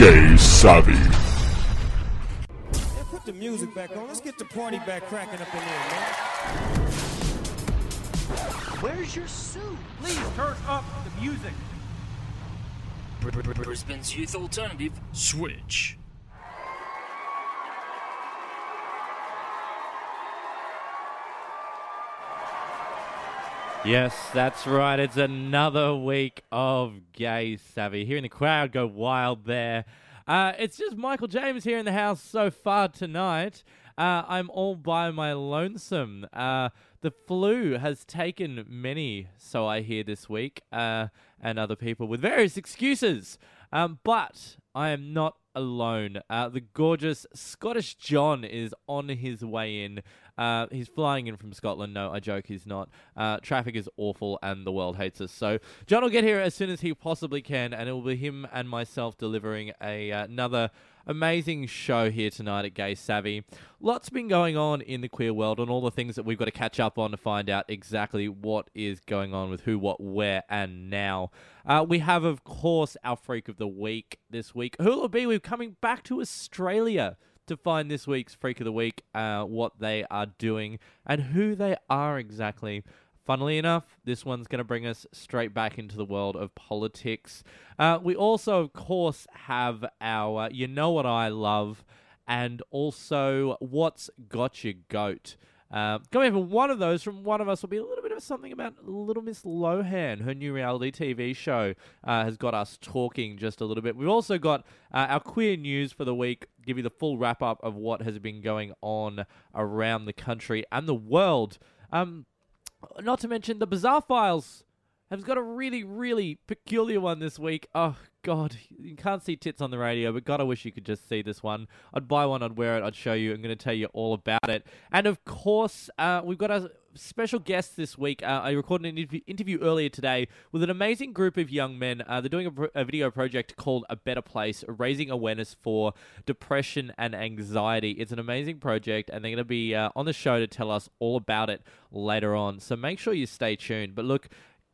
Gay Savvy. Yeah, put the music back on. Let's get the party back cracking up in there, man. Where's your suit? Please turn up the music. Brisbane's youth alternative, Switch. Yes, that's right. It's another week of Gay Savvy. Hearing the crowd go wild there. Uh, it's just Michael James here in the house so far tonight. Uh, I'm all by my lonesome. Uh, the flu has taken many, so I hear this week, uh, and other people with various excuses. Um, but I am not alone. Uh, the gorgeous Scottish John is on his way in. Uh, he's flying in from Scotland. No, I joke, he's not. Uh, traffic is awful and the world hates us. So, John will get here as soon as he possibly can, and it will be him and myself delivering a, uh, another amazing show here tonight at Gay Savvy. Lots been going on in the queer world and all the things that we've got to catch up on to find out exactly what is going on with who, what, where, and now. Uh, we have, of course, our Freak of the Week this week. Who will be? We're coming back to Australia to find this week's Freak of the Week, uh, what they are doing, and who they are exactly. Funnily enough, this one's going to bring us straight back into the world of politics. Uh, we also, of course, have our uh, You Know What I Love and also What's Got Your Goat. Uh, coming from one of those from one of us will be a little bit of something about Little Miss Lohan. Her new reality TV show uh, has got us talking just a little bit. We've also got uh, our queer news for the week, give you the full wrap up of what has been going on around the country and the world. Um, not to mention the Bizarre Files have got a really, really peculiar one this week. Oh God, you can't see tits on the radio, but God, I wish you could just see this one. I'd buy one, I'd wear it, I'd show you. I'm going to tell you all about it. And of course, uh, we've got a special guest this week. Uh, I recorded an interview, earlier today with an amazing group of young men. Uh, they're doing a, pro- a video project called A Better Place, raising awareness for depression and anxiety. It's an amazing project, and they're going to be uh, on the show to tell us all about it later on. So make sure you stay tuned. But look,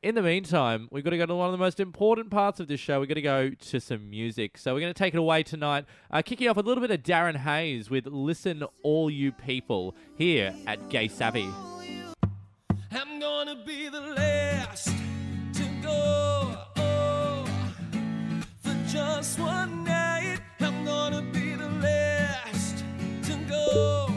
in the meantime, we've got to go to one of the most important parts of this show. We've got to go to some music. So we're going to take it away tonight, uh, kicking off a little bit of Darren Hayes with Listen All You People here at Gay Savvy. I'm gonna be the last to go oh, for just one night. I'm gonna be the last to go.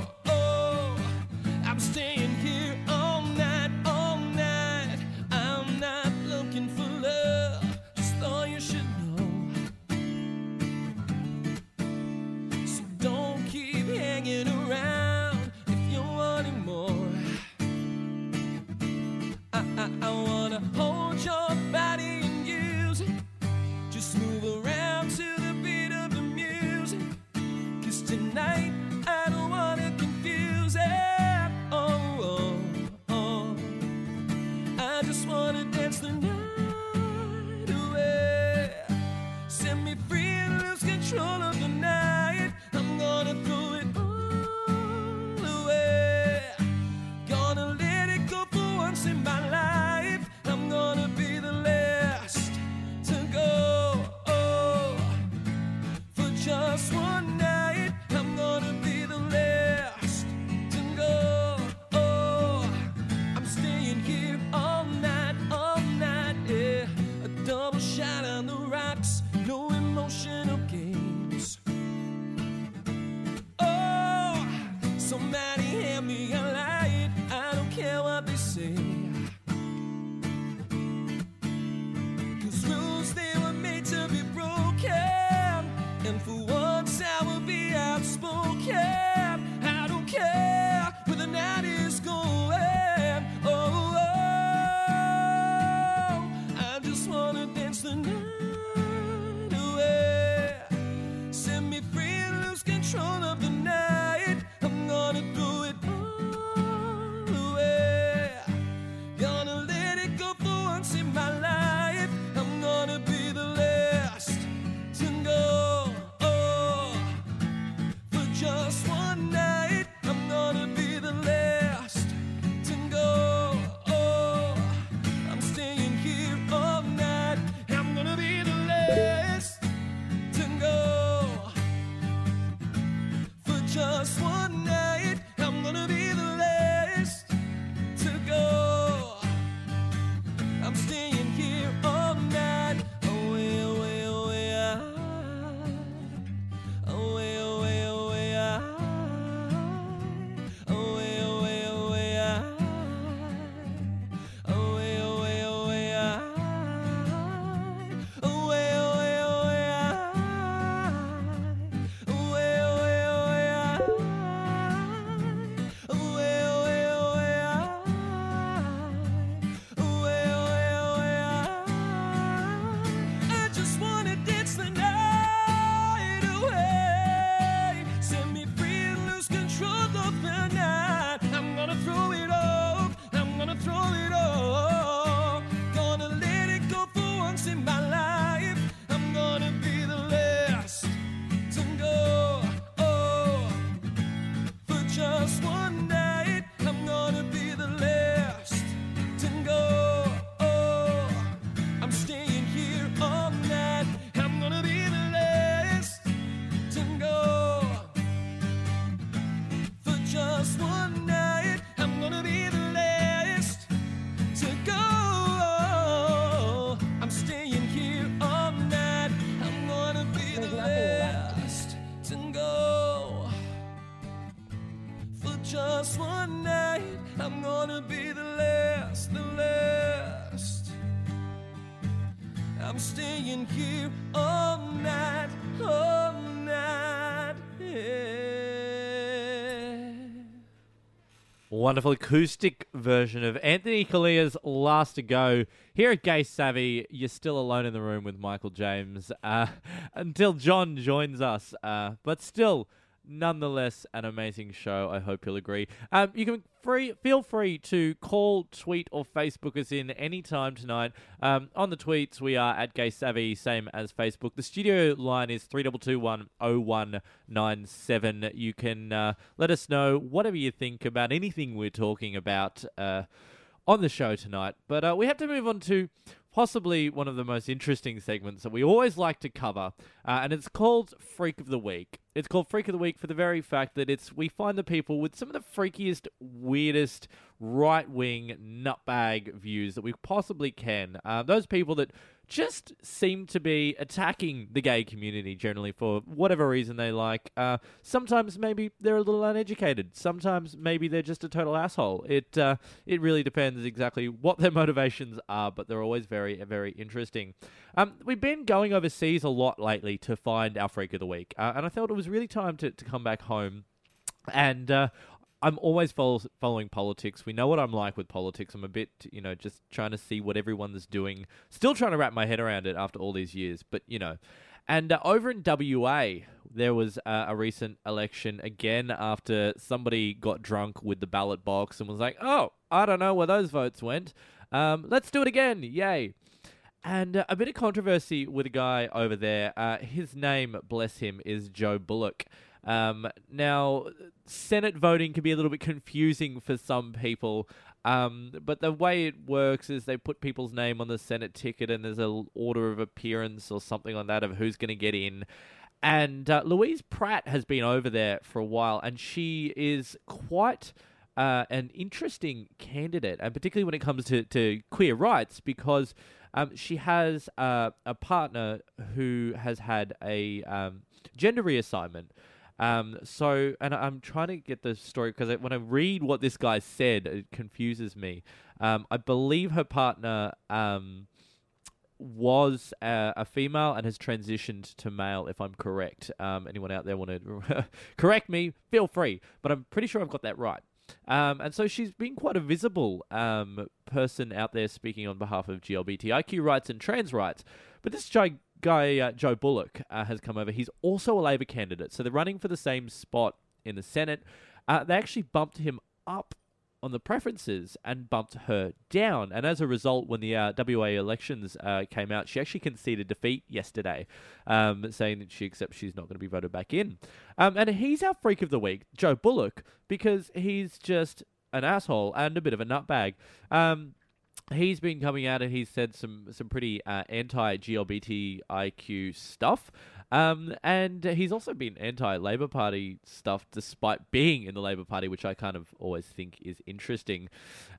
Wonderful acoustic version of Anthony Callea's Last to Go. Here at Gay Savvy, you're still alone in the room with Michael James uh, until John joins us. Uh, but still, nonetheless, an amazing show. I hope you'll agree. Um, you can free feel free to call, tweet, or Facebook us in any time tonight. Um, on the tweets, we are at Gay Savvy, same as Facebook. The studio line is three double two one zero one nine seven. You can uh, let us know whatever you think about anything we're talking about. Uh, on the show tonight, but uh, we have to move on to possibly one of the most interesting segments that we always like to cover, uh, and it's called Freak of the Week. It's called Freak of the Week for the very fact that it's we find the people with some of the freakiest, weirdest, right wing nutbag views that we possibly can. Uh, those people that just seem to be attacking the gay community generally for whatever reason they like. Uh, sometimes maybe they're a little uneducated. Sometimes maybe they're just a total asshole. It uh, it really depends exactly what their motivations are, but they're always very very interesting. Um, we've been going overseas a lot lately to find our freak of the week, uh, and I thought it was really time to, to come back home. And uh, I'm always follow, following politics. We know what I'm like with politics. I'm a bit, you know, just trying to see what everyone's doing. Still trying to wrap my head around it after all these years, but you know. And uh, over in WA, there was uh, a recent election again after somebody got drunk with the ballot box and was like, "Oh, I don't know where those votes went. Um, let's do it again! Yay!" And uh, a bit of controversy with a guy over there. Uh, his name, bless him, is Joe Bullock. Um, now, Senate voting can be a little bit confusing for some people, um, but the way it works is they put people's name on the Senate ticket, and there's an order of appearance or something like that of who's going to get in. And uh, Louise Pratt has been over there for a while, and she is quite uh, an interesting candidate, and particularly when it comes to, to queer rights, because um, she has uh, a partner who has had a um, gender reassignment. Um, so, and I'm trying to get the story because when I read what this guy said, it confuses me. Um, I believe her partner um, was a, a female and has transitioned to male, if I'm correct. Um, anyone out there want to correct me? Feel free, but I'm pretty sure I've got that right. Um, and so she's been quite a visible um, person out there speaking on behalf of GLBTIQ rights and trans rights. But this guy, guy uh, Joe Bullock, uh, has come over. He's also a Labor candidate. So they're running for the same spot in the Senate. Uh, they actually bumped him up on the preferences and bumped her down. And as a result, when the uh, WA elections uh, came out, she actually conceded defeat yesterday, um, saying that she accepts she's not going to be voted back in. Um, and he's our freak of the week, Joe Bullock, because he's just an asshole and a bit of a nutbag. Um, he's been coming out and he's said some some pretty uh, anti GLBTIQ stuff. Um, and he's also been anti Labour Party stuff despite being in the Labour Party, which I kind of always think is interesting.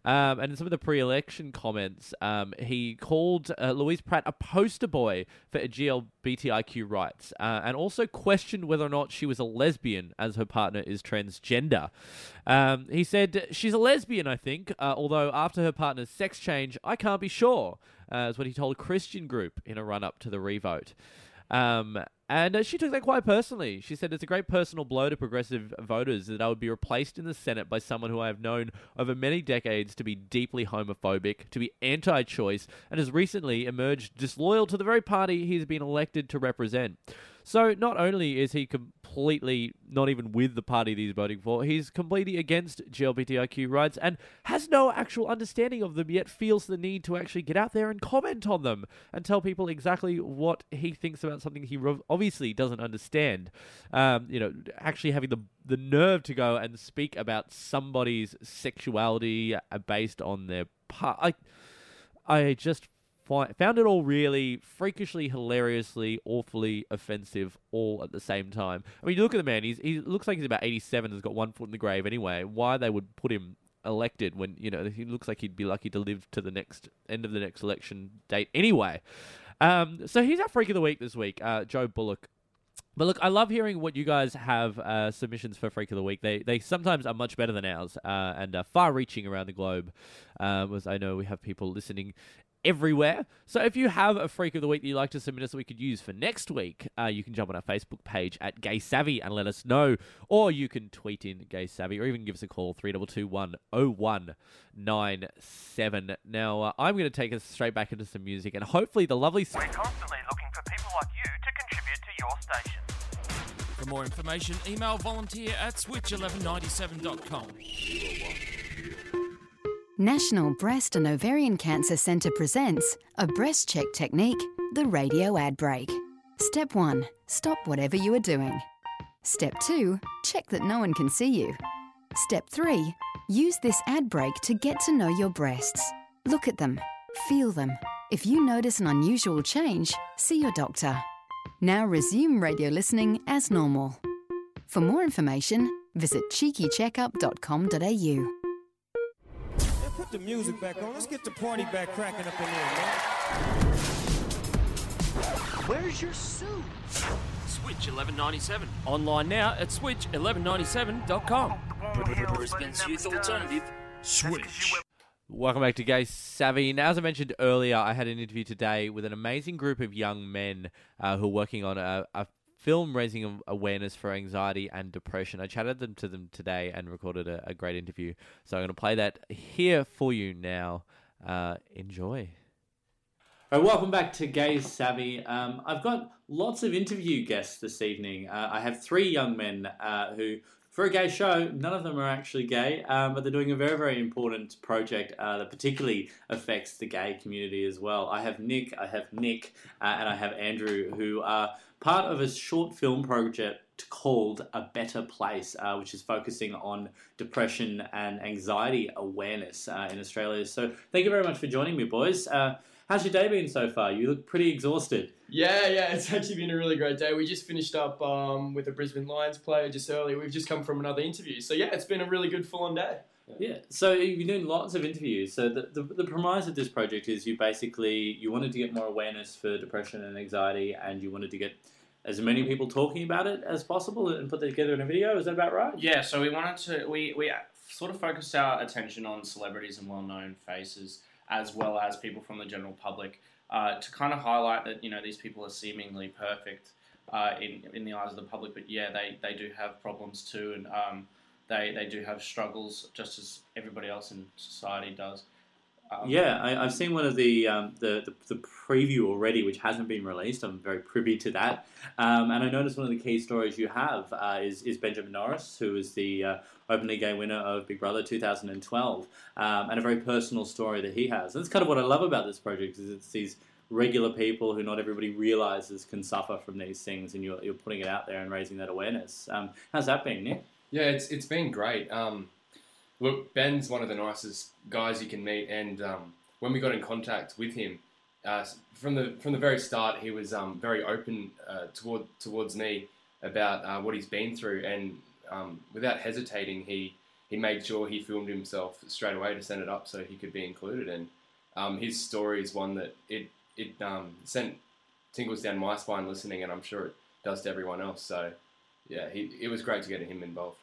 Um, and in some of the pre election comments, um, he called uh, Louise Pratt a poster boy for GLBTIQ rights uh, and also questioned whether or not she was a lesbian as her partner is transgender. Um, he said, She's a lesbian, I think, uh, although after her partner's sex change, I can't be sure, uh, is what he told a Christian group in a run up to the revote. Um, and uh, she took that quite personally. She said it's a great personal blow to progressive voters that I would be replaced in the Senate by someone who I have known over many decades to be deeply homophobic, to be anti choice, and has recently emerged disloyal to the very party he's been elected to represent. So not only is he completely not even with the party that he's voting for, he's completely against GLBTIQ rights and has no actual understanding of them, yet feels the need to actually get out there and comment on them and tell people exactly what he thinks about something he obviously doesn't understand. Um, you know, actually having the the nerve to go and speak about somebody's sexuality uh, based on their part. I, I just found it all really freakishly, hilariously, awfully offensive all at the same time. I mean, you look at the man; he's he looks like he's about eighty-seven, has got one foot in the grave anyway. Why they would put him elected when you know he looks like he'd be lucky to live to the next end of the next election date anyway. Um, so he's our freak of the week this week, uh, Joe Bullock. But look, I love hearing what you guys have uh, submissions for Freak of the Week. They they sometimes are much better than ours uh, and far reaching around the globe. Uh, as I know we have people listening everywhere. So if you have a freak of the week that you'd like to submit us that we could use for next week, uh, you can jump on our Facebook page at Gay Savvy and let us know. Or you can tweet in Gay Savvy or even give us a call, 3221 0197. Now, uh, I'm going to take us straight back into some music and hopefully the lovely. We're constantly looking for people like you to contribute to your station. For more information, email volunteer at switch1197.com. National Breast and Ovarian Cancer Centre presents a breast check technique, the radio ad break. Step 1 Stop whatever you are doing. Step 2 Check that no one can see you. Step 3 Use this ad break to get to know your breasts. Look at them, feel them. If you notice an unusual change, see your doctor. Now resume radio listening as normal. For more information, visit cheekycheckup.com.au. Man, put the music back on. Let's get the party back cracking up in here, man. Where's your suit? Switch 1197. Online now at switch1197.com. Brisbane's youth alternative. Switch. Welcome back to Gay Savvy. Now, as I mentioned earlier, I had an interview today with an amazing group of young men uh, who are working on a, a film raising awareness for anxiety and depression. I chatted them to them today and recorded a, a great interview. So I'm going to play that here for you now. Uh, enjoy. All right, welcome back to Gay Savvy. Um, I've got lots of interview guests this evening. Uh, I have three young men uh, who, for a gay show, none of them are actually gay, um, but they're doing a very, very important project uh, that particularly affects the gay community as well. I have Nick, I have Nick, uh, and I have Andrew, who are part of a short film project called A Better Place, uh, which is focusing on depression and anxiety awareness uh, in Australia. So, thank you very much for joining me, boys. Uh, how's your day been so far? You look pretty exhausted. Yeah, yeah, it's actually been a really great day. We just finished up um, with a Brisbane Lions player just earlier. We've just come from another interview. So, yeah, it's been a really good full on day. Yeah. So you've been doing lots of interviews. So the, the, the premise of this project is you basically you wanted to get more awareness for depression and anxiety, and you wanted to get as many people talking about it as possible and put that together in a video. Is that about right? Yeah, so we wanted to we we sort of focused our attention on celebrities and well-known faces as well as people from the general public uh, to kind of highlight that you know these people are seemingly perfect uh, in in the eyes of the public, but yeah, they they do have problems too, and um, they they do have struggles just as everybody else in society does. Um, Yeah, I, I've seen one of the, um, the, the the preview already, which hasn't been released. I'm very privy to that, um, and I noticed one of the key stories you have uh, is is Benjamin Norris, who is the uh, openly gay winner of Big Brother 2012, um, and a very personal story that he has. And that's kind of what I love about this project is it's these regular people who not everybody realizes can suffer from these things, and you're you're putting it out there and raising that awareness. Um, how's that been, Nick? Yeah, it's it's been great. Um, look, Ben's one of the nicest guys you can meet, and um, when we got in contact with him, uh, from the from the very start, he was um, very open uh, toward towards me about uh, what he's been through, and um, without hesitating, he he made sure he filmed himself straight away to send it up so he could be included. And um, his story is one that it it um, sent tingles down my spine listening, and I'm sure it does to everyone else. So yeah, he, it was great to get him involved.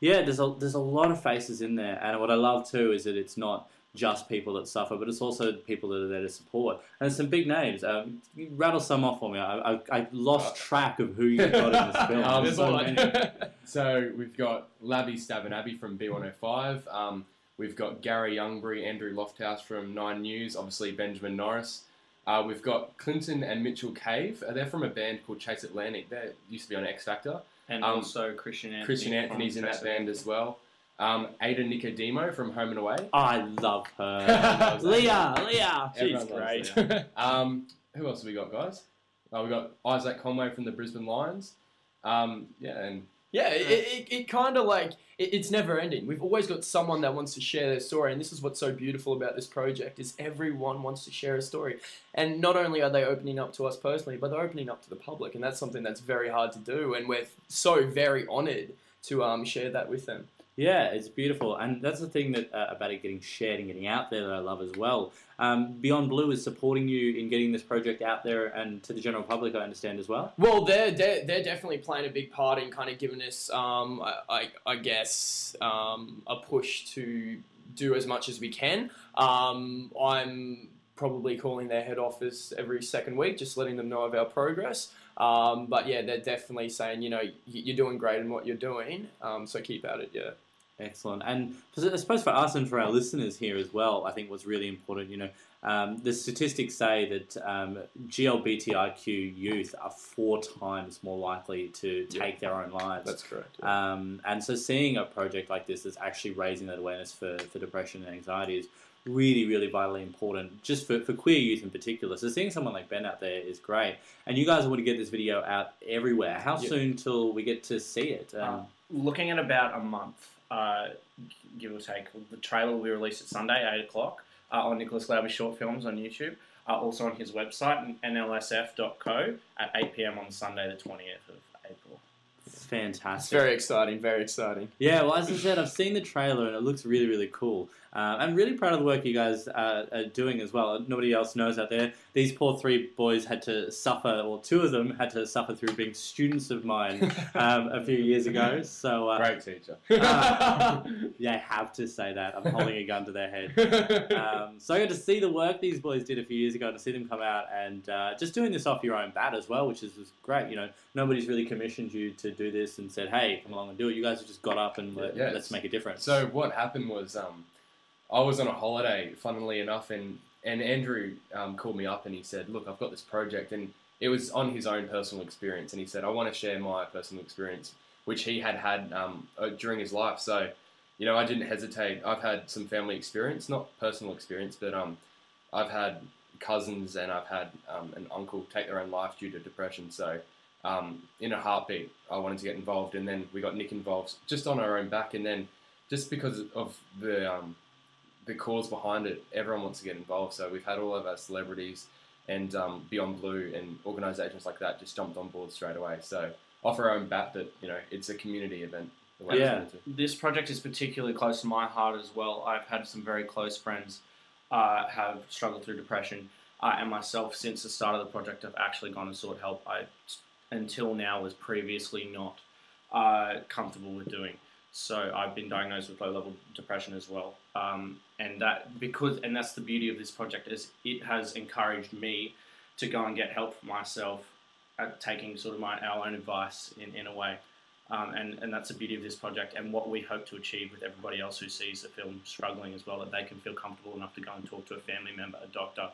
Yeah, there's a there's a lot of faces in there, and what I love too is that it's not just people that suffer, but it's also people that are there to support. And there's some big names. Um, you rattle some off for me. I, I, I lost track of who you got in this film. Um, There's so, so many. so we've got Labby Stav and Abby from B105. Um, we've got Gary Youngberry, Andrew Lofthouse from Nine News. Obviously Benjamin Norris. Uh, we've got Clinton and Mitchell Cave. Uh, they're from a band called Chase Atlantic. They used to be on X Factor. And Um, also Christian Anthony. Christian Anthony's in that band as well. Um, Ada Nicodemou from Home and Away. I love her. Leah, Leah. She's great. Leah. Um, who else have we got, guys? Uh, we got Isaac Conway from the Brisbane Lions. Um, yeah, and Yeah, it, it, it kind of like, it, it's never ending. We've always got someone that wants to share their story, and this is what's so beautiful about this project is everyone wants to share a story. And not only are they opening up to us personally, but they're opening up to the public, and that's something that's very hard to do, and we're so very honoured to um, share that with them. Yeah, it's beautiful, and that's the thing that uh, about it getting shared and getting out there that I love as well. Um, Beyond Blue is supporting you in getting this project out there and to the general public. I understand as well. Well, they're, they're, they're definitely playing a big part in kind of giving us, um, I, I, guess, um, a push to do as much as we can. Um, I'm probably calling their head office every second week, just letting them know of our progress. Um, but yeah, they're definitely saying, you know, you're doing great in what you're doing, um, so keep at it. Yeah. Excellent. And I suppose for us and for our listeners here as well, I think what's really important, you know, um, the statistics say that um, GLBTIQ youth are four times more likely to Yeah. take their own lives. That's correct. Um, and so seeing a project like this that's actually raising that awareness for, for depression and anxiety is really, really vitally important, just for, for queer youth in particular. So seeing someone like Ben out there is great. And you guys want to get this video out everywhere. How Yeah. soon till we get to see it? Um, Uh, looking at about a month, uh, give or take. The trailer will be released at Sunday, 8 o'clock, uh, on Nicholas Glauber's short films on YouTube. Uh, also on his website, nlsf.co, at 8 pm on Sunday, the 20th of April. It's fantastic. very exciting. Very exciting. Yeah, well, as I said, I've seen the trailer and it looks really, really cool. Uh, I'm really proud of the work you guys uh, are doing as well. Nobody else knows out there. These poor three boys had to suffer, or two of them had to suffer through being students of mine um, a few years ago. So uh, Great teacher. uh, yeah, I have to say that. I'm holding a gun to their head. Um, so I got to see the work these boys did a few years ago, to see them come out and uh, just doing this off your own bat as well, which is was great. You know, nobody's really commissioned you to do this and said, "Hey, come along and do it." You guys have just got up and let, Yeah, let's make a difference. So what happened was, um, I was on a holiday, funnily enough, and and Andrew um, called me up and he said, "Look, I've got this project," and it was on his own personal experience, and he said, "I want to share my personal experience, which he had had um, uh, during his life." So, you know, I didn't hesitate. I've had some family experience, not personal experience, but um, I've had cousins and I've had um, an uncle take their own life due to depression. So, um, in a heartbeat, I wanted to get involved, and then we got Nick involved just on our own back, and then just because of the um, the cause behind it, everyone wants to get involved. So we've had all of our celebrities and um, Beyond Blue and organisations like that just jumped on board straight away. So off our own bat, that you know it's a community event. the way Yeah. This project is particularly close to my heart as well. I've had some very close friends uh, have struggled through depression, uh, and myself since the start of the project, I've actually gone and sought help. I, until now, was previously not uh, comfortable with doing. So I've been diagnosed with low-level depression as well, um, and that because and that's the beauty of this project is it has encouraged me to go and get help for myself, at taking sort of my our own advice in, in a way. Um, and, and that's the beauty of this project and what we hope to achieve with everybody else who sees the film struggling as well, that they can feel comfortable enough to go and talk to a family member, a doctor.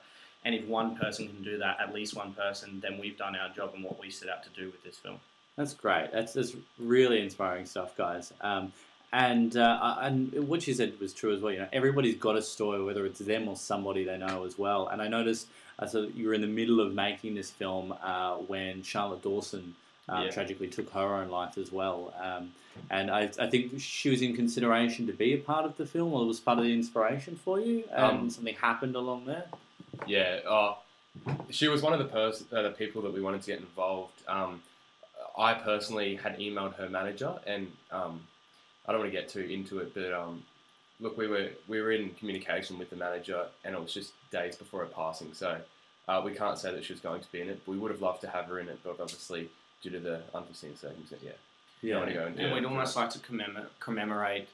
And if one person can do that, at least one person, then we've done our job and what we set out to do with this film. That's great. That's, that's really inspiring stuff, guys. Um, and uh, and what you said was true as well. You know, everybody's got a story, whether it's them or somebody they know as well. And I noticed, uh, so you were in the middle of making this film uh, when Charlotte Dawson uh, Yeah. tragically took her own life as well. Um, and I, I think she was in consideration to be a part of the film, or it was part of the inspiration for you. And Um, something happened along there. Yeah, uh, she was one of the pers- uh, the people that we wanted to get involved. Um, I personally had emailed her manager, and um, I don't want to get too into it, but um, look, we were we were in communication with the manager, and it was just days before her passing, so uh, we can't say that she was going to be in it. We would have loved to have her in it, but obviously due to the unforeseen circumstance, yeah, we don't want to go into and it. we'd almost like to commemorate, commemorate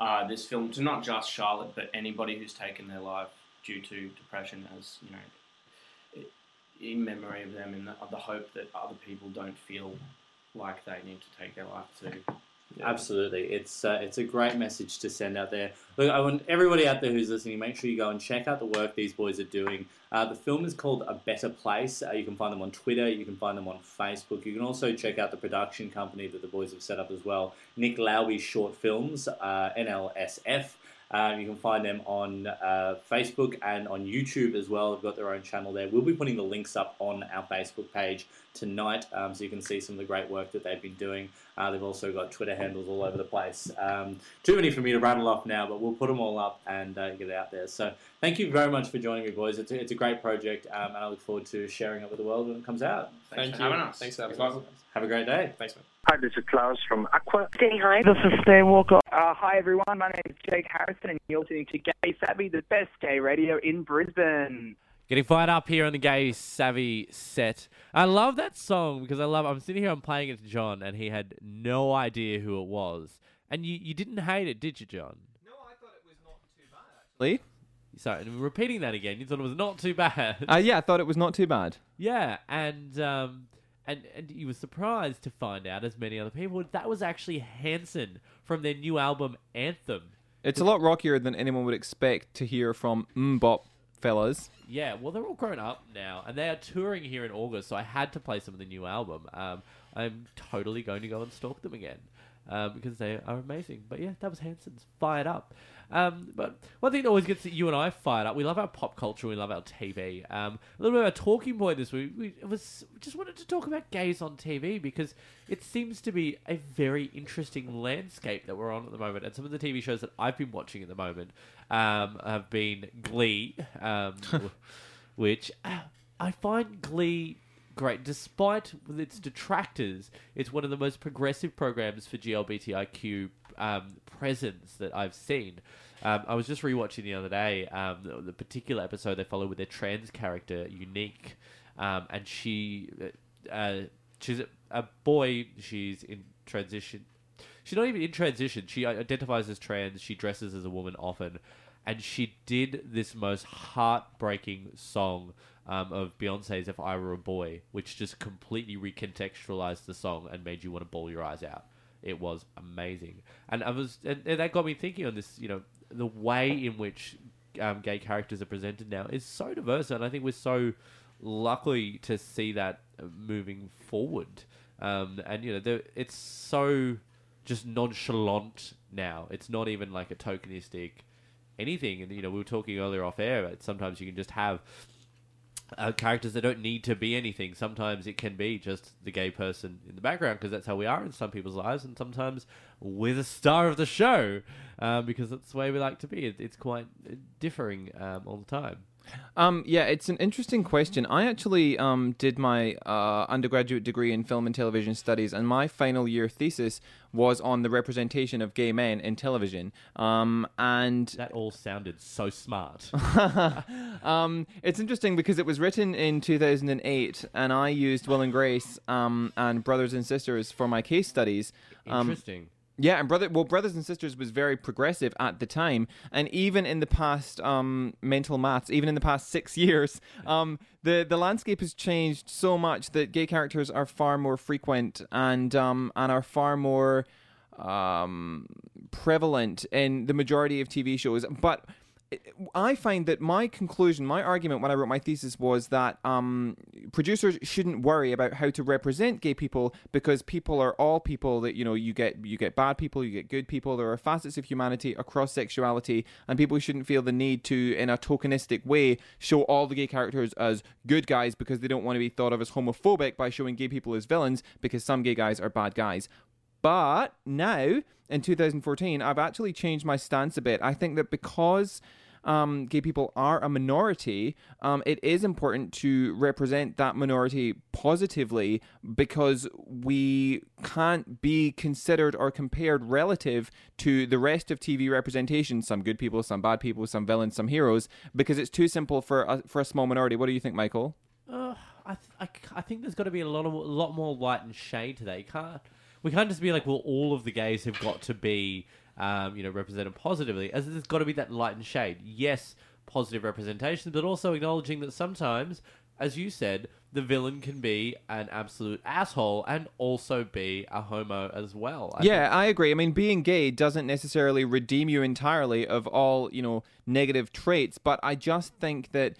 uh, this film to not just Charlotte, but anybody who's taken their life due to depression, as you know, in memory of them, and the, of the hope that other people don't feel like they need to take their life too. Absolutely, it's uh, it's a great message to send out there. Look, I want everybody out there who's listening. Make sure you go and check out the work these boys are doing. Uh, the film is called A Better Place. Uh, you can find them on Twitter. You can find them on Facebook. You can also check out the production company that the boys have set up as well. Nick Lauby Short Films, uh, NLSF. Uh, you can find them on uh, Facebook and on YouTube as well. They've got their own channel there. We'll be putting the links up on our Facebook page tonight um, so you can see some of the great work that they've been doing. Uh, they've also got Twitter handles all over the place. Um, too many for me to rattle off now, but we'll put them all up and uh, get it out there. So thank you very much for joining me, boys. It's a, it's a great project, um, and I look forward to sharing it with the world when it comes out. Thank Thank for you. having us. Thanks for having us. Have a great day. Thanks, man. Hi, this is Claus from Aqua. Say hi. This is Stan Walker. Uh, hi, everyone. My name is Jake Harrison, and you're listening to Gay Savvy, the best gay radio in Brisbane. Getting fired up here on the Gay Savvy set. I love that song because I love. I'm sitting here, I'm playing it to John, and he had no idea who it was. And you, you didn't hate it, did you, John? No, I thought it was not too bad. Lee? sorry, repeating that again. You thought it was not too bad. Uh, yeah, I thought it was not too bad. Yeah, and um, and and you were surprised to find out, as many other people, would that was actually Hanson from their new album Anthem. It's a lot rockier than anyone would expect to hear from MMMBop fellas. Yeah, well, they're all grown up now, and they are touring here in August, so I had to play some of the new album. Um, I'm totally going to go and stalk them again um, because they are amazing. But yeah, that was Hanson's fired up. Um, but one thing that always gets you and I fired up, we love our pop culture, we love our TV. Um, a little bit of a talking point this week, we it was we just wanted to talk about gays on TV because it seems to be a very interesting landscape that we're on at the moment. And some of the TV shows that I've been watching at the moment um, have been Glee, um, which uh, I find Glee great. Despite its detractors, it's one of the most progressive programs for GLBTIQ um, presence that I've seen. Um, I was just rewatching the other day um, the, the particular episode they follow with their trans character, Unique, um, and she, uh, she's a, a boy. She's in transition. She's not even in transition. She identifies as trans. She dresses as a woman often, and she did this most heartbreaking song um, of Beyonce's "If I Were a Boy," which just completely recontextualized the song and made you want to bawl your eyes out. It was amazing, and I was, and, and that got me thinking on this. You know, the way in which um, gay characters are presented now is so diverse, and I think we're so lucky to see that uh, moving forward. Um, and you know, it's so just nonchalant now. It's not even like a tokenistic anything. And you know, we were talking earlier off air. But sometimes you can just have uh, characters that don't need to be anything. Sometimes it can be just the gay person in the background because that's how we are in some people's lives, and sometimes we're the star of the show um, because that's the way we like to be. It, it's quite uh, differing um, all the time. Um, yeah, it's an interesting question. I actually um, did my uh, undergraduate degree in film and television studies, and my final year thesis was on the representation of gay men in television. Um, and that all sounded so smart. um, it's interesting because it was written in 2008, and I used Will and Grace um, and Brothers and Sisters for my case studies. Um, Interesting. Yeah, and brother, well, brothers and sisters was very progressive at the time, and even in the past, um, mental maths, even in the past six years, um, the the landscape has changed so much that gay characters are far more frequent and um and are far more um prevalent in the majority of TV shows, but. I find that my conclusion, my argument when I wrote my thesis was that um, producers shouldn't worry about how to represent gay people because people are all people. That you know, you get you get bad people, you get good people. There are facets of humanity across sexuality, and people shouldn't feel the need to, in a tokenistic way, show all the gay characters as good guys because they don't want to be thought of as homophobic by showing gay people as villains because some gay guys are bad guys. But now, in 2014, I've actually changed my stance a bit. I think that because um, gay people are a minority, um, it is important to represent that minority positively because we can't be considered or compared relative to the rest of TV representation. Some good people, some bad people, some villains, some heroes, because it's too simple for a, for a small minority. What do you think, Michael? Uh, I, th- I, I think there's got to be a lot of a lot more light and shade today. You can't we can't just be like, well, all of the gays have got to be, um, you know, represented positively. As there's got to be that light and shade. Yes, positive representation, but also acknowledging that sometimes, as you said, the villain can be an absolute asshole and also be a homo as well. I yeah, I agree. I mean, being gay doesn't necessarily redeem you entirely of all, you know, negative traits, but I just think that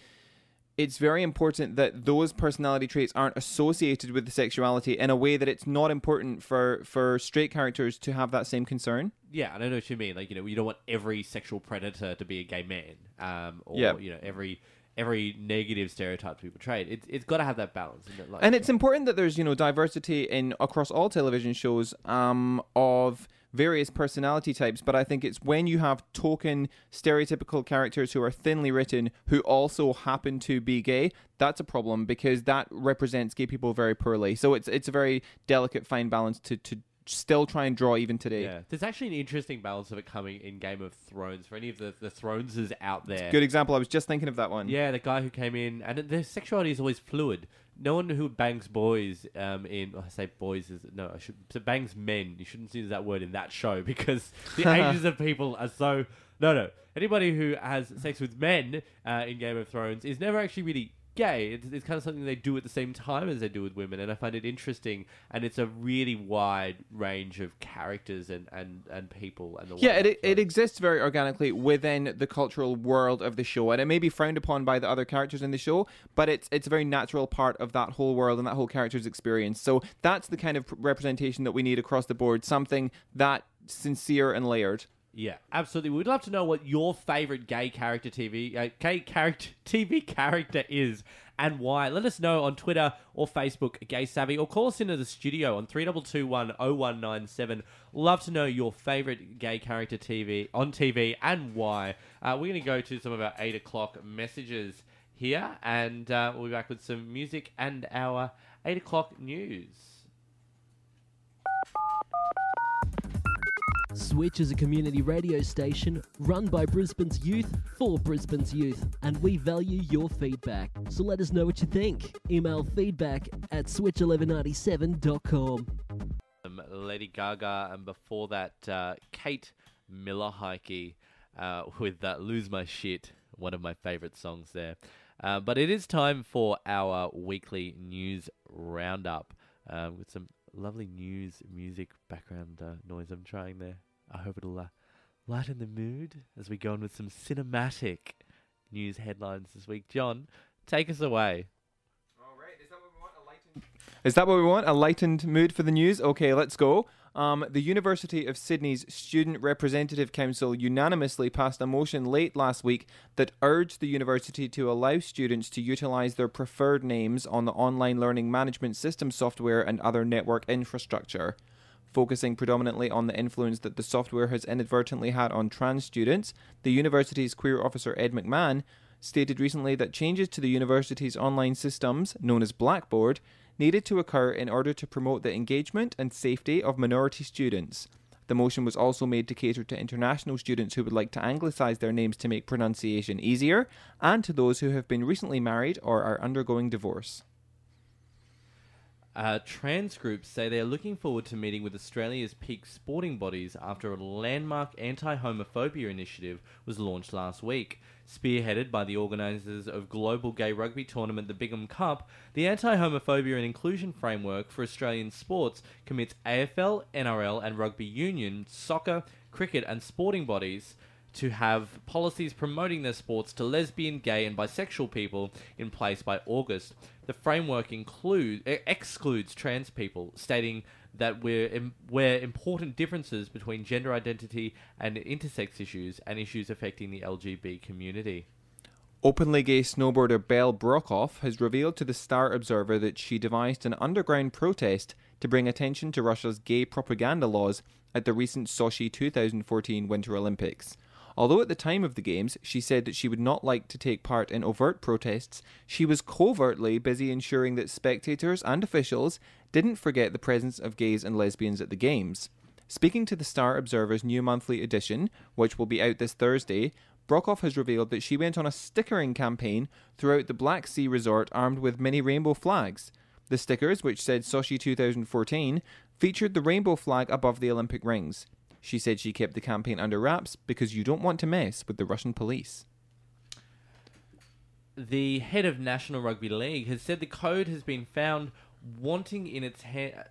it's very important that those personality traits aren't associated with the sexuality in a way that it's not important for for straight characters to have that same concern. Yeah, I don't know what you mean. Like, you know, you don't want every sexual predator to be a gay man, um, or Yeah. you know, every every negative stereotype to be portrayed. It, it's got to have that balance. isn't it? Like, and it's important that there's you know diversity in across all television shows um, of various personality types but i think it's when you have token stereotypical characters who are thinly written who also happen to be gay that's a problem because that represents gay people very poorly. So it's it's a very delicate fine balance to to still try and draw even today. Yeah, there's actually an interesting balance of it coming in Game of Thrones. For any of the the Throneses out there, good example. I was just thinking of that one. Yeah, the guy who came in, and their sexuality is always fluid. No one who bangs boys um, in I say boys is no I should so bangs men. You shouldn't use that word in that show because the ages of people are so no no. Anybody who has sex with men uh, in Game of Thrones is never actually really gay. It's, it's kind of something they do at the same time as they do with women, and I find it interesting. And it's a really wide range of characters and and, and people and the Yeah, way it, it exists very organically within the cultural world of the show, and it may be frowned upon by the other characters in the show, but it's it's a very natural part of that whole world and that whole character's experience. So that's the kind of representation that we need across the board. Something that sincere and layered. Yeah, absolutely. We'd love to know what your favorite gay character TV uh, gay character TV character is and why. Let us know on Twitter or Facebook, Gay Savvy, or call us into the studio on three double two one oh one nine seven. Love to know your favorite gay character TV on TV and why. Uh, we're going to go to some of our eight o'clock messages here, and uh, we'll be back with some music and our eight o'clock news. Switch is a community radio station run by Brisbane's youth for Brisbane's youth, and we value your feedback. So let us know what you think. Email feedback at switch1197.com. um, Lady Gaga, and before that, uh, Kate Miller Heidke uh, with uh, Lose My Shit, one of my favorite songs there. Uh, but it is time for our weekly news roundup uh, with some lovely news music background uh, noise I'm trying there. I hope it'll uh, lighten the mood as we go on with some cinematic news headlines this week. John, take us away. All right, is that what we want? A lightened mood for the news? Okay, let's go. Um, the University of Sydney's Student Representative Council unanimously passed a motion late last week that urged the university to allow students to utilise their preferred names on the online learning management system software and other network infrastructure. Focusing predominantly on the influence that the software has inadvertently had on trans students, the university's queer officer Ed McMahon stated recently that changes to the university's online systems, known as Blackboard, needed to occur in order to promote the engagement and safety of minority students. The motion was also made to cater to international students who would like to anglicise their names to make pronunciation easier, and to those who have been recently married or are undergoing divorce. Uh, trans groups say they are looking forward to meeting with Australia's peak sporting bodies after a landmark anti homophobia initiative was launched last week. Spearheaded by the organisers of global gay rugby tournament the Bingham Cup, the anti homophobia and inclusion framework for Australian sports commits AFL, NRL, and rugby union, soccer, cricket, and sporting bodies to have policies promoting their sports to lesbian, gay, and bisexual people in place by August. The framework excludes trans people, stating that where, where important differences between gender identity and intersex issues and issues affecting the LGB community. Openly gay snowboarder Belle Brockhoff has revealed to the Star Observer that she devised an underground protest to bring attention to Russia's gay propaganda laws at the recent Sochi 2014 Winter Olympics. Although at the time of the Games she said that she would not like to take part in overt protests, she was covertly busy ensuring that spectators and officials didn't forget the presence of gays and lesbians at the Games. Speaking to the Star Observer's new monthly edition, which will be out this Thursday, Brockhoff has revealed that she went on a stickering campaign throughout the Black Sea resort armed with many rainbow flags. The stickers, which said Sochi 2014, featured the rainbow flag above the Olympic rings. She said she kept the campaign under wraps because you don't want to mess with the Russian police. The head of National Rugby League has said the code has been found wanting in its ha-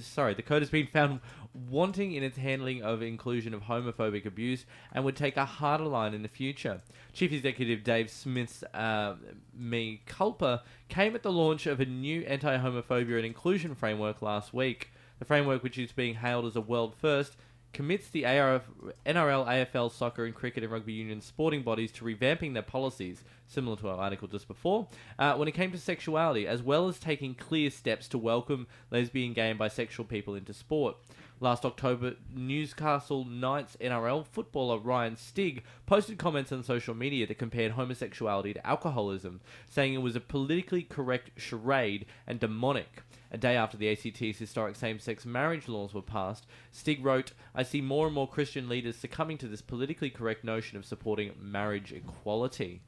sorry, the code has been found wanting in its handling of inclusion of homophobic abuse and would take a harder line in the future. Chief Executive Dave Smith's uh, me culpa came at the launch of a new anti-homophobia and inclusion framework last week. The framework, which is being hailed as a world first, commits the ARF, NRL, AFL, soccer, and cricket and rugby union sporting bodies to revamping their policies, similar to our article just before, uh, when it came to sexuality, as well as taking clear steps to welcome lesbian, gay, and bisexual people into sport. Last October, Newcastle Knights NRL footballer Ryan Stig posted comments on social media that compared homosexuality to alcoholism, saying it was a politically correct charade and demonic. A day after the ACT's historic same sex marriage laws were passed, Stig wrote, I see more and more Christian leaders succumbing to this politically correct notion of supporting marriage equality.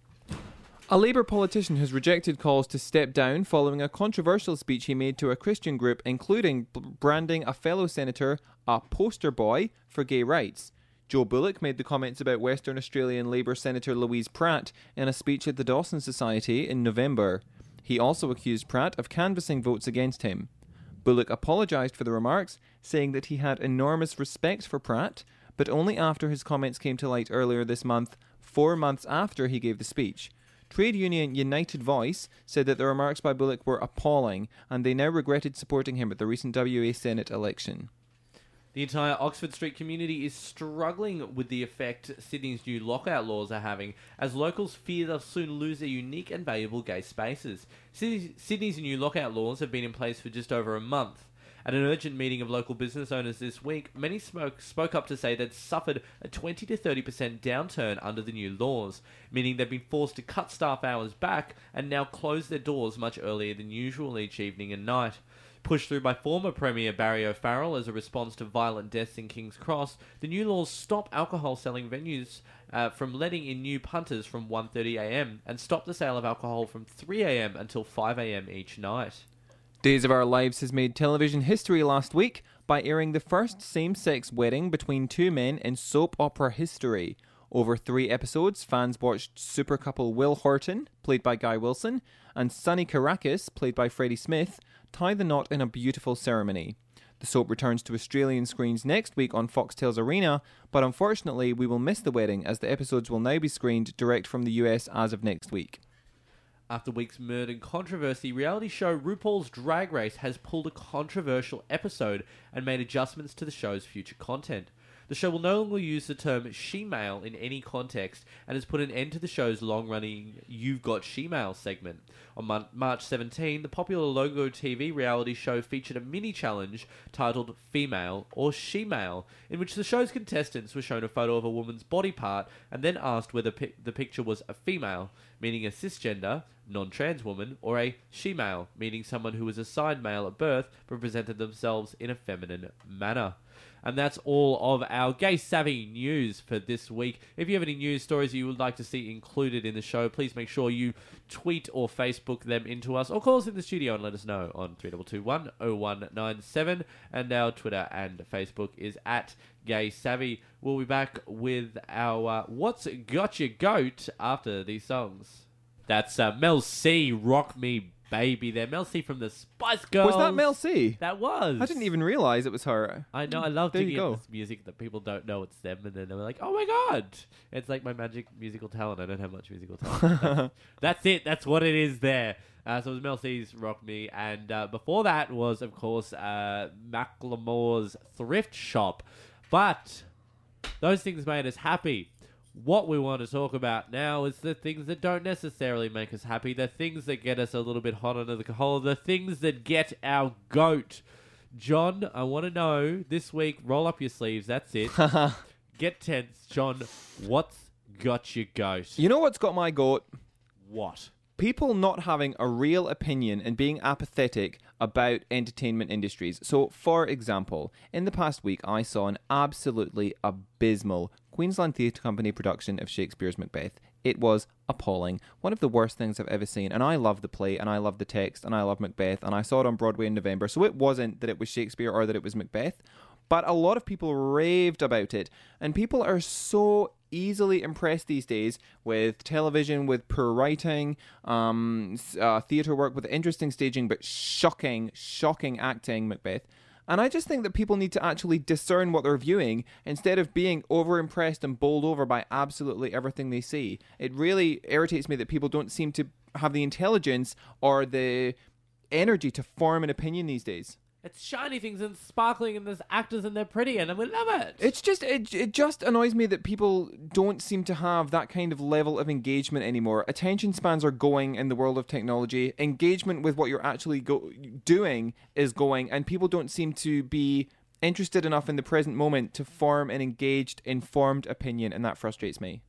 A Labour politician has rejected calls to step down following a controversial speech he made to a Christian group, including branding a fellow senator a poster boy for gay rights. Joe Bullock made the comments about Western Australian Labour Senator Louise Pratt in a speech at the Dawson Society in November. He also accused Pratt of canvassing votes against him. Bullock apologised for the remarks, saying that he had enormous respect for Pratt, but only after his comments came to light earlier this month, four months after he gave the speech. Trade union United Voice said that the remarks by Bullock were appalling, and they now regretted supporting him at the recent WA Senate election. The entire Oxford Street community is struggling with the effect Sydney's new lockout laws are having, as locals fear they'll soon lose their unique and valuable gay spaces. Sydney's, Sydney's new lockout laws have been in place for just over a month. At an urgent meeting of local business owners this week, many spoke, spoke up to say they'd suffered a 20 to 30% downturn under the new laws, meaning they've been forced to cut staff hours back and now close their doors much earlier than usual each evening and night. Pushed through by former Premier Barry O'Farrell as a response to violent deaths in King's Cross, the new laws stop alcohol selling venues uh, from letting in new punters from 1.30am and stop the sale of alcohol from 3am until 5am each night. Days of Our Lives has made television history last week by airing the first same sex wedding between two men in soap opera history. Over three episodes, fans watched super couple Will Horton, played by Guy Wilson, and Sonny Kiriakis, played by Freddie Smith, tie the knot in a beautiful ceremony. The soap returns to Australian screens next week on Foxtel's Arena, but unfortunately, we will miss the wedding as the episodes will now be screened direct from the US as of next week. After week's murder and controversy, reality show RuPaul's Drag Race has pulled a controversial episode and made adjustments to the show's future content. The show will no longer use the term she-male in any context and has put an end to the show's long-running You've Got She-Male segment. On March 17, the popular Logo TV reality show featured a mini-challenge titled Female or She-Male, in which the show's contestants were shown a photo of a woman's body part and then asked whether pi- the picture was a female, meaning a cisgender, non-trans woman, or a she-male, meaning someone who was assigned male at birth but presented themselves in a feminine manner. And that's all of our gay savvy news for this week. If you have any news stories you would like to see included in the show, please make sure you tweet or Facebook them into us or call us in the studio and let us know on 3221 0197. And our Twitter and Facebook is at Gay Savvy. We'll be back with our What's Got Your Goat after these songs. That's uh, Mel C. Rock Me Baby there. Mel C from the Spice Girls. Was that Mel C? That was. I didn't even realize it was her. I know. I love There you go. this music that people don't know it's them, and then they're like, "Oh my god!" It's like my magic musical talent. I don't have much musical talent. that's, that's it. That's what it is. There. Uh, so it was Mel C's "Rock Me," and uh, before that was, of course, uh, Macklemore's Thrift Shop. But those things made us happy. What we want to talk about now is the things that don't necessarily make us happy, the things that get us a little bit hot under the collar, the things that get our goat. John, I want to know this week, roll up your sleeves, that's it. get tense. John, what's got your goat? You know what's got my goat? What? People not having a real opinion and being apathetic about entertainment industries. So, for example, in the past week, I saw an absolutely abysmal Queensland Theatre Company production of Shakespeare's Macbeth. It was appalling. One of the worst things I've ever seen. And I love the play, and I love the text, and I love Macbeth, and I saw it on Broadway in November. So it wasn't that it was Shakespeare or that it was Macbeth. But a lot of people raved about it. And people are so easily impressed these days with television, with poor writing, um, uh, theatre work, with interesting staging, but shocking, shocking acting, Macbeth. And I just think that people need to actually discern what they're viewing instead of being over impressed and bowled over by absolutely everything they see. It really irritates me that people don't seem to have the intelligence or the energy to form an opinion these days. It's shiny things and sparkling, and there's actors and they're pretty, and we love it. It's just it, it just annoys me that people don't seem to have that kind of level of engagement anymore. Attention spans are going in the world of technology. Engagement with what you're actually go- doing is going, and people don't seem to be interested enough in the present moment to form an engaged, informed opinion, and that frustrates me.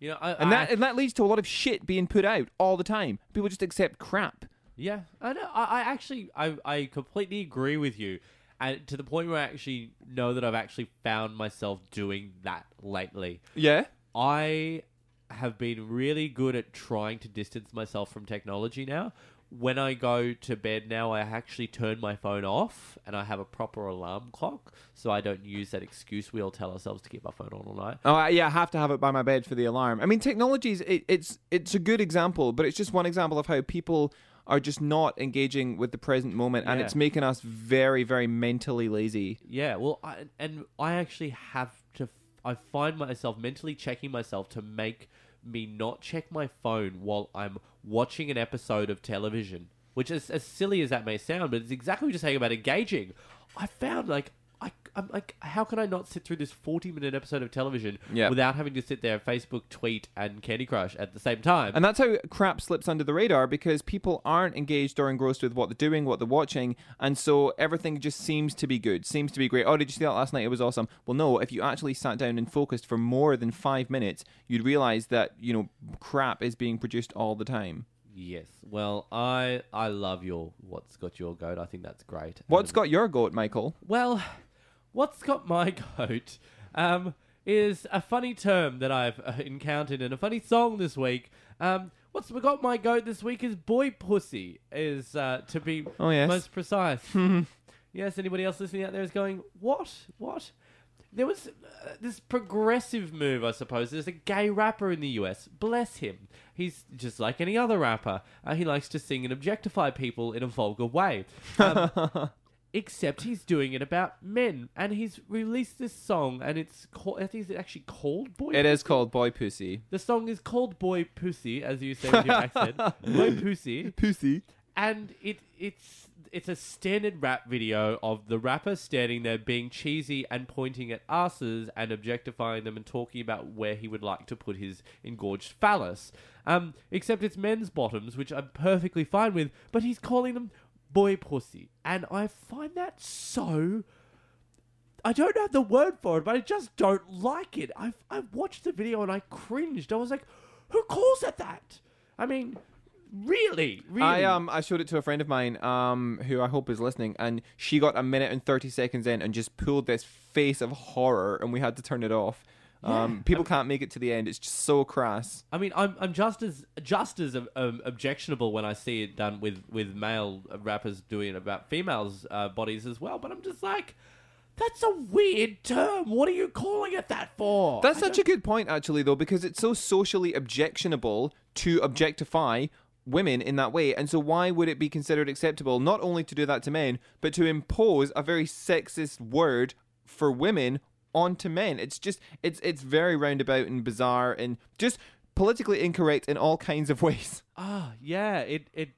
You know, I, And I- that and that leads to a lot of shit being put out all the time. People just accept crap. Yeah, I know. I, I actually, I, I completely agree with you, and to the point where I actually know that I've actually found myself doing that lately. Yeah. I have been really good at trying to distance myself from technology now. When I go to bed now, I actually turn my phone off and I have a proper alarm clock, so I don't use that excuse we all tell ourselves to keep our phone on all night. Oh I- yeah, I have to have it by my bed for the alarm. I mean, technology's it, it's it's a good example, but it's just one example of how people are just not engaging with the present moment, and Yeah. it's making us very, very mentally lazy. Yeah, well, I, and I actually have to. I find myself mentally checking myself to make me not check my phone while I'm watching an episode of television. Which is as silly as that may sound, but it's exactly what you're saying about engaging. I found like I'm like, how can I not sit through this 40 minute episode of television Yeah. without having to sit there, Facebook, tweet, and Candy Crush at the same time? And that's how crap slips under the radar because people aren't engaged or engrossed with what they're doing, what they're watching, and so everything just seems to be good, seems to be great. Oh, did you see that last night? It was awesome. Well, no, if you actually sat down and focused for more than five minutes, you'd realize that, you know, crap is being produced all the time. Yes. Well, I I love your what's got your goat. I think that's great. What's um, got your goat, Michael? Well, what's got my goat um, is a funny term that I've uh, encountered in a funny song this week. Um, what's got my goat this week is boy pussy, is uh, to be Oh, yes. most precise. yes, anybody else listening out there is going, what? What? There was uh, this progressive move, I suppose. There's a gay rapper in the US. Bless him. He's just like any other rapper. Uh, he likes to sing and objectify people in a vulgar way. Um, except he's doing it about men. And he's released this song, and it's called, I think it's actually called Boy It is called Boy Pussy. The song is called Boy Pussy, as you say with your accent. Boy Pussy. Pussy. And it it's it's a standard rap video of the rapper standing there being cheesy and pointing at asses and objectifying them and talking about where he would like to put his engorged phallus. Um, except it's men's bottoms, which I'm perfectly fine with, but he's calling them boy pussy. And I find that so I don't have the word for it, but I just don't like it. I've I've watched the video and I cringed. I was like, who calls it that? I mean, really, really. I um I showed it to a friend of mine um who I hope is listening and she got a minute and 30 seconds in and just pulled this face of horror and we had to turn it off. Um Yeah. people can't make it to the end. It's just so crass. I mean, I'm I'm just as just as um, objectionable when I see it done with with male rappers doing it about females' uh, bodies as well. But I'm just like, that's a weird term. What are you calling it that for? That's I such a good point actually though because it's so socially objectionable to objectify women in that way and so why would it be considered acceptable not only to do that to men but to impose a very sexist word for women onto men it's just it's it's very roundabout and bizarre and just politically incorrect in all kinds of ways Ah, yeah. It it.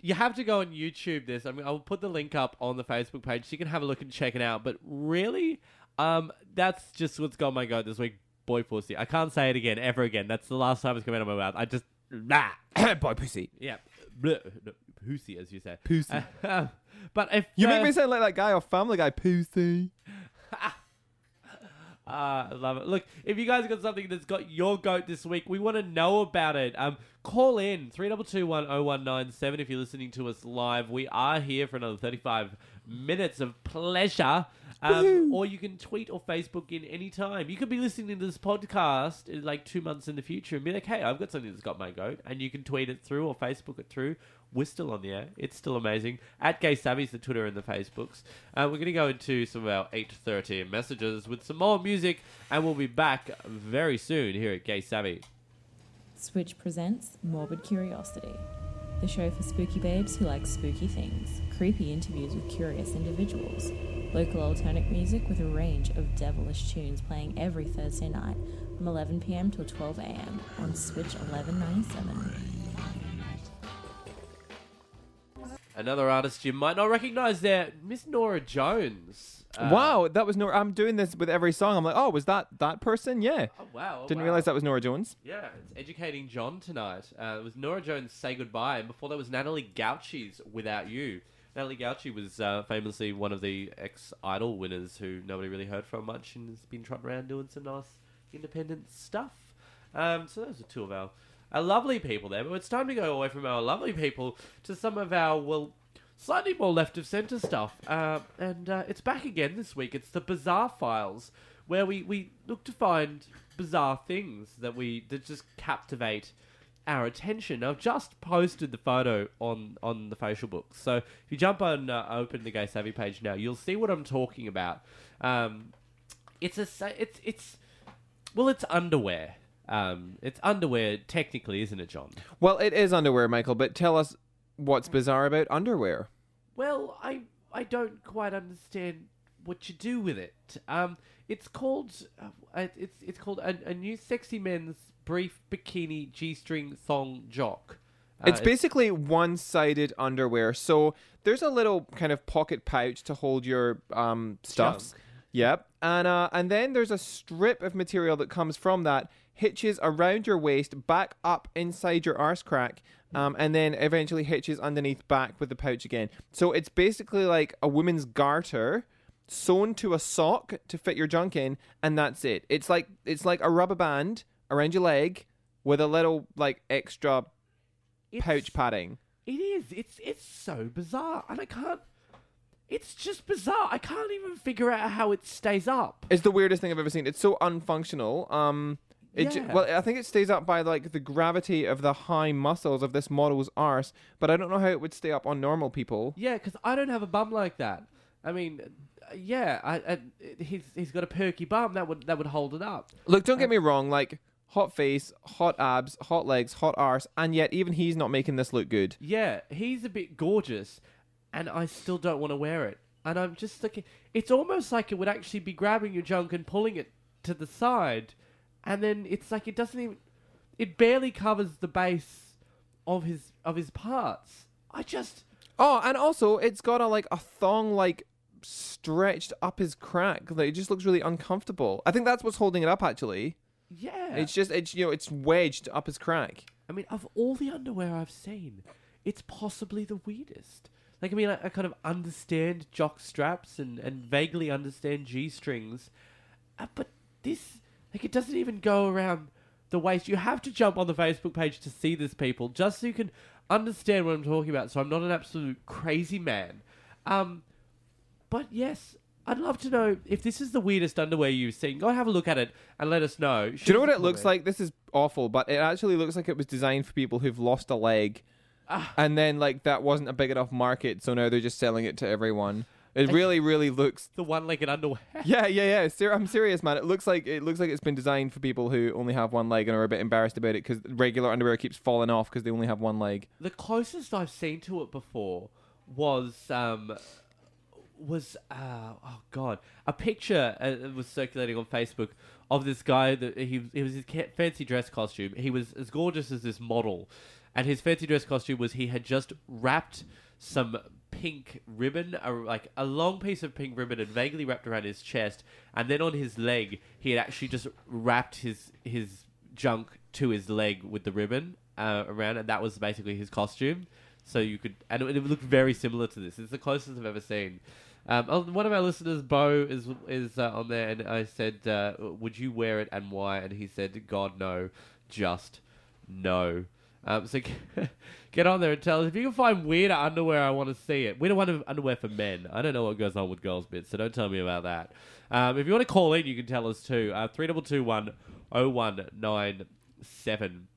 You have to go on YouTube. This. I mean, I'll put the link up on the Facebook page so you can have a look and check it out. But really, um, that's just what's gone my goat this week. Boy pussy. I can't say it again ever again. That's the last time it's coming out of my mouth. I just nah. boy pussy Yeah, Bleh. No, pussy as you say. Pussy. Uh, but if you uh, make me sound like that guy off family guy pussy Ah, I love it. Look, if you guys got something that's got your goat this week, we want to know about it. Um, call in three double two one zero one nine seven if you're listening to us live. We are here for another thirty five minutes of pleasure. Um, or you can tweet or Facebook in any time. You could be listening to this podcast in like two months in the future and be like, "Hey, I've got something that's got my goat," and you can tweet it through or Facebook it through. We're still on the air. It's still amazing. At Gay Savvy's the Twitter and the Facebooks. Uh, we're going to go into some of our 8.30 messages with some more music, and we'll be back very soon here at Gay Savvy. Switch presents Morbid Curiosity, the show for spooky babes who like spooky things, creepy interviews with curious individuals, local alternate music with a range of devilish tunes playing every Thursday night from 11pm till 12am on Switch 1197. Another artist you might not recognize there, Miss Norah Jones. Uh, wow that was Norah I'm doing this with every song I'm like oh was that that person yeah Oh, wow. oh, didn't wow. realize that was Norah Jones Yeah, it's educating John tonight. Uh, it was Norah Jones' "Say Goodbye," and before that was Natalie Gauci's "Without You." Natalie Gauchi was uh, famously one of the ex-Idol winners who nobody really heard from much, and has been trotting around doing some nice independent stuff. Um, so those are two of our, our lovely people there. But it's time to go away from our lovely people to some of our well. Slightly more left of centre stuff, uh, and uh, it's back again this week. It's the Bizarre Files, where we, we look to find bizarre things that we that just captivate our attention. I've just posted the photo on on the facial book, so if you jump on uh, open the Gay Savvy page now, you'll see what I'm talking about. Um, it's a it's it's well, it's underwear. Um, it's underwear technically, isn't it, John? Well, it is underwear, Michael, but tell us what's bizarre about underwear. Well, I I don't quite understand what you do with it. Um, it's called uh, it's it's called a, a new sexy men's brief bikini g-string thong jock. Uh, It's basically one-sided underwear. So there's a little kind of pocket pouch to hold your um, stuffs. Junk. Yep. And uh, and then there's a strip of material that comes from that, hitches around your waist, back up inside your arse crack, um, and then eventually hitches underneath back with the pouch again. So it's basically like a woman's garter sewn to a sock to fit your junk in, and that's it. It's like it's like a rubber band around your leg with a little like extra pouch padding. It is. It's it's so bizarre, and I can't. It's just bizarre. I can't even figure out how it stays up. It's the weirdest thing I've ever seen. It's so unfunctional. Um, it ju- Yeah. well, I think it stays up by like the gravity of the high muscles of this model's arse, but I don't know how it would stay up on normal people. Yeah, because I don't have a bum like that. I mean, yeah, I, I, he's he's got a perky bum that would that would hold it up. Look, don't get me wrong. Like hot face, hot abs, hot legs, hot arse, and yet even he's not making this look good. Yeah, he's a bit gorgeous, and I still don't want to wear it. And I'm just thinking, it's almost like it would actually be grabbing your junk and pulling it to the side, and then it's like it doesn't even, it barely covers the base of his of his parts. I just, Oh, and also it's got a like a thong like stretched up his crack. Like it just looks really uncomfortable. I think that's what's holding it up actually. yeah. It's just it's you know it's wedged up his crack. I mean, of all the underwear I've seen, it's possibly the weirdest. Like, I mean, I, I kind of understand jock straps and, and vaguely understand G strings, uh, but this, like, it doesn't even go around the waist. You have to jump on the Facebook page to see this, people, just so you can understand what I'm talking about. So I'm not an absolute crazy man. Um, but yes, I'd love to know if this is the weirdest underwear you've seen. Go have a look at it and let us know. Do you know what it looks like? This is awful, but it actually looks like it was designed for people who've lost a leg. Ah. And then like that wasn't a big enough market, so now they're just selling it to everyone. It really, really looks. The one-legged underwear. Yeah, yeah, yeah. Ser- I'm serious, man. It looks like it looks like it's been designed for people who only have one leg and are a bit embarrassed about it because regular underwear keeps falling off because they only have one leg. The closest I've seen to it before was um was uh oh god a picture uh, was circulating on Facebook of this guy that he he was his fancy dress costume. He was as gorgeous as this model, and his fancy dress costume was he had just wrapped some pink ribbon, a, like a long piece of pink ribbon, and vaguely wrapped around his chest, and then on his leg he had actually just wrapped his his junk to his leg with the ribbon uh, around, and that was basically his costume. So you could, and it, it looked very similar to this. It's the closest I've ever seen. Um, oh, one of our listeners, Bo, is is uh, on there, and I said, uh, "Would you wear it and why?" And he said, "God no, just no." Um, so get on there and tell us if you can find weirder underwear. I want to see it. We don't one underwear for men. I don't know what goes on with girls' bits, so don't tell me about that. Um, if you want to call in, you can tell us too. Uh, three double two one oh one nine seven.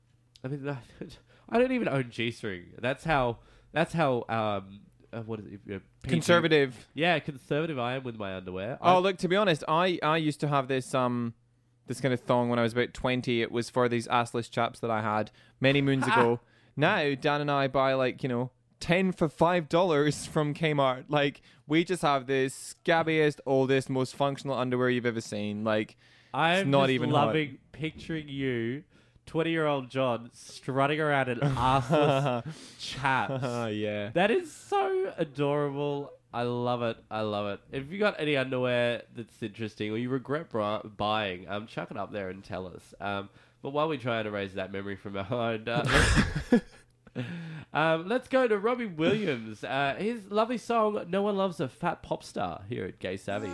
I mean, I don't even own G string. That's how. That's how. Um, uh, what is it? uh, Conservative. Yeah, conservative. I am with my underwear. Oh, I- look. To be honest, I I used to have this um this kind of thong when I was about twenty. It was for these assless chaps that I had many moons ago. Now Dan and I buy like you know ten for five dollars from Kmart. Like we just have this scabbiest, oldest, most functional underwear you've ever seen. Like I'm it's not just even hot. loving picturing you, twenty-year-old John, strutting around an assless chaps. yeah. that is so adorable. I love it. I love it. If you got any underwear that's interesting or you regret bra- buying, um, chuck it up there and tell us. Um, but while we try to erase that memory from our mind, uh, let's, um, let's go to Robbie Williams. Uh, his lovely song "No One Loves a Fat Pop Star" here at Gay Savvy.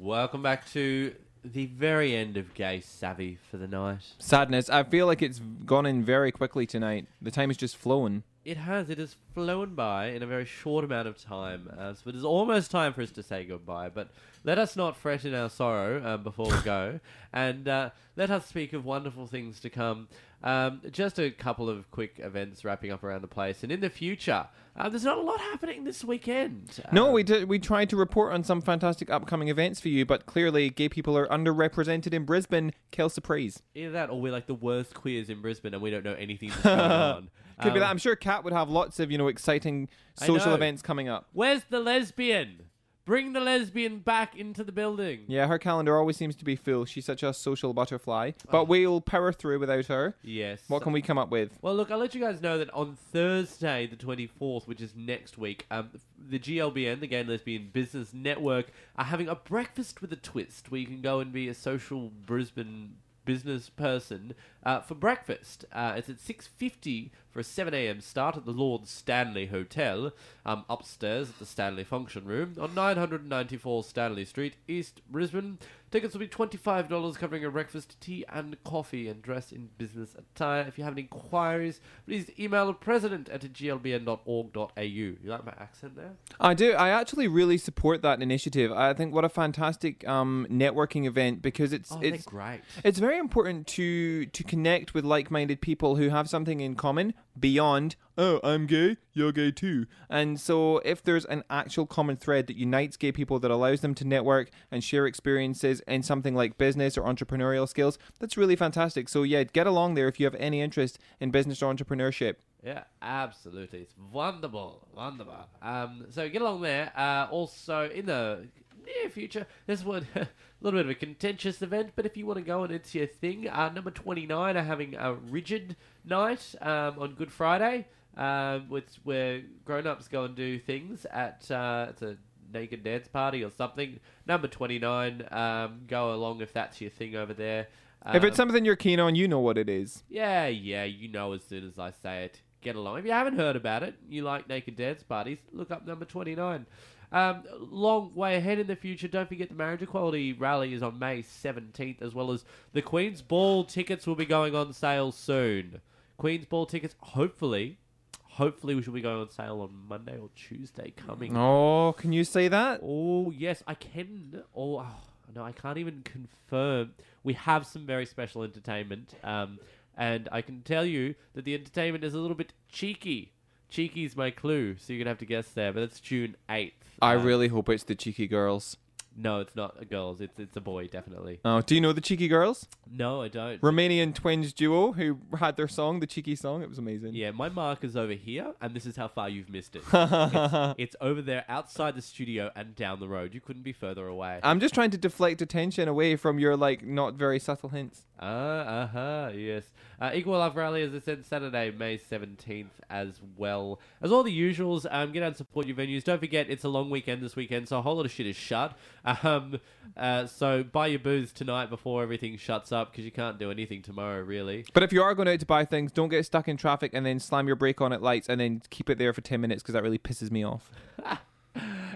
Welcome back to the very end of Gay Savvy for the night. Sadness. I feel like it's gone in very quickly tonight. The time is just flowing. It has. It has flown by in a very short amount of time. Uh, so it is almost time for us to say goodbye. But let us not fret in our sorrow um, before we go. And uh, let us speak of wonderful things to come. Um, just a couple of quick events wrapping up around the place. And in the future, uh, there's not a lot happening this weekend. No, we did. We tried to report on some fantastic upcoming events for you, but clearly gay people are underrepresented in Brisbane. Quelle surprise! Either that, or we're like the worst queers in Brisbane, and we don't know anything that's going on. Could be Um, that. I'm sure Kat would have lots of you know exciting social know. events coming up. Where's the lesbian? Bring the lesbian back into the building. Yeah, her calendar always seems to be full. She's such a social butterfly. But we'll power through without her. Yes. What can we come up with? Well, look, I'll let you guys know that on Thursday, the 24th, which is next week, um, the GLBN, the Gay and Lesbian Business Network, are having a breakfast with a twist where you can go and be a social Brisbane business person uh, for breakfast. Uh, it's at 6.50 for a 7am start at the Lord Stanley Hotel, um, upstairs at the Stanley Function Room on 994 Stanley Street, East Brisbane. Tickets will be $25 covering a breakfast, tea and coffee and dress in business attire. If you have any inquiries, please email the president at glbn.org.au. You like my accent there? I do. I actually really support that initiative. I think what a fantastic um, networking event because it's Oh, it's great. It's very important to to connect with like-minded people who have something in common beyond oh I'm gay, you're gay too. And so if there's an actual common thread that unites gay people that allows them to network and share experiences in something like business or entrepreneurial skills, that's really fantastic. So yeah, get along there if you have any interest in business or entrepreneurship. Yeah, absolutely. It's wonderful, wonderful. Um, so get along there. Uh, also, in the near future, This one a little bit of a contentious event, but if you want to go and it's your thing, uh, number 29 are having a rigid night um, on Good Friday, um, which where grown-ups go and do things at uh, it's a naked dance party or something. Number 29, um, go along if that's your thing over there. if it's Um, something you're keen on, you know what it is. yeah, yeah, you know as soon as I say it. Get along. If you haven't heard about it, you like naked dance parties, look up number 29. Um, long way ahead in the future. Don't forget the Marriage Equality Rally is on May 17th, as well as the Queen's Ball tickets will be going on sale soon. Queen's Ball tickets, hopefully, hopefully, we should be going on sale on Monday or Tuesday coming. Oh, can you see that? Oh, yes, I can. Oh, oh, no, I can't even confirm. We have some very special entertainment, um, and I can tell you that the entertainment is a little bit cheeky. Cheeky's my clue, so you're gonna have to guess there. But it's June eighth. I really hope it's the cheeky girls. No, it's not a girls. It's it's a boy, definitely. Oh, do you know the cheeky girls? No, I don't. Romanian twins duo who had their song, the cheeky song. It was amazing. Yeah, my mark is over here, and this is how far you've missed it. it's, it's over there outside the studio and down the road. You couldn't be further away. I'm just trying to deflect attention away from your like not very subtle hints. Ah, uh huh, yes. Uh, Equal Love Rally, as I said, Saturday, May 17th, as well. As all the usuals, um, get out and support your venues. Don't forget, it's a long weekend this weekend, so a whole lot of shit is shut. Um, uh, so buy your booze tonight before everything shuts up, because you can't do anything tomorrow, really. But if you are going out to buy things, don't get stuck in traffic and then slam your brake on at lights and then keep it there for 10 minutes because that really pisses me off.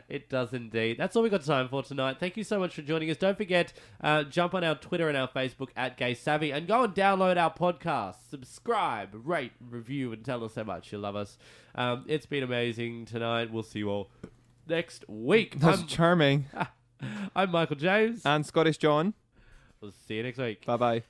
It does indeed. That's all we've got time for tonight. Thank you so much for joining us. Don't forget, uh, jump on our Twitter and our Facebook at Gay Savvy and go and download our podcast. Subscribe, rate, review, and tell us how much you love us. Um, it's been amazing tonight. We'll see you all next week. That's I'm, charming. I'm Michael James. And Scottish John. We'll see you next week. Bye bye.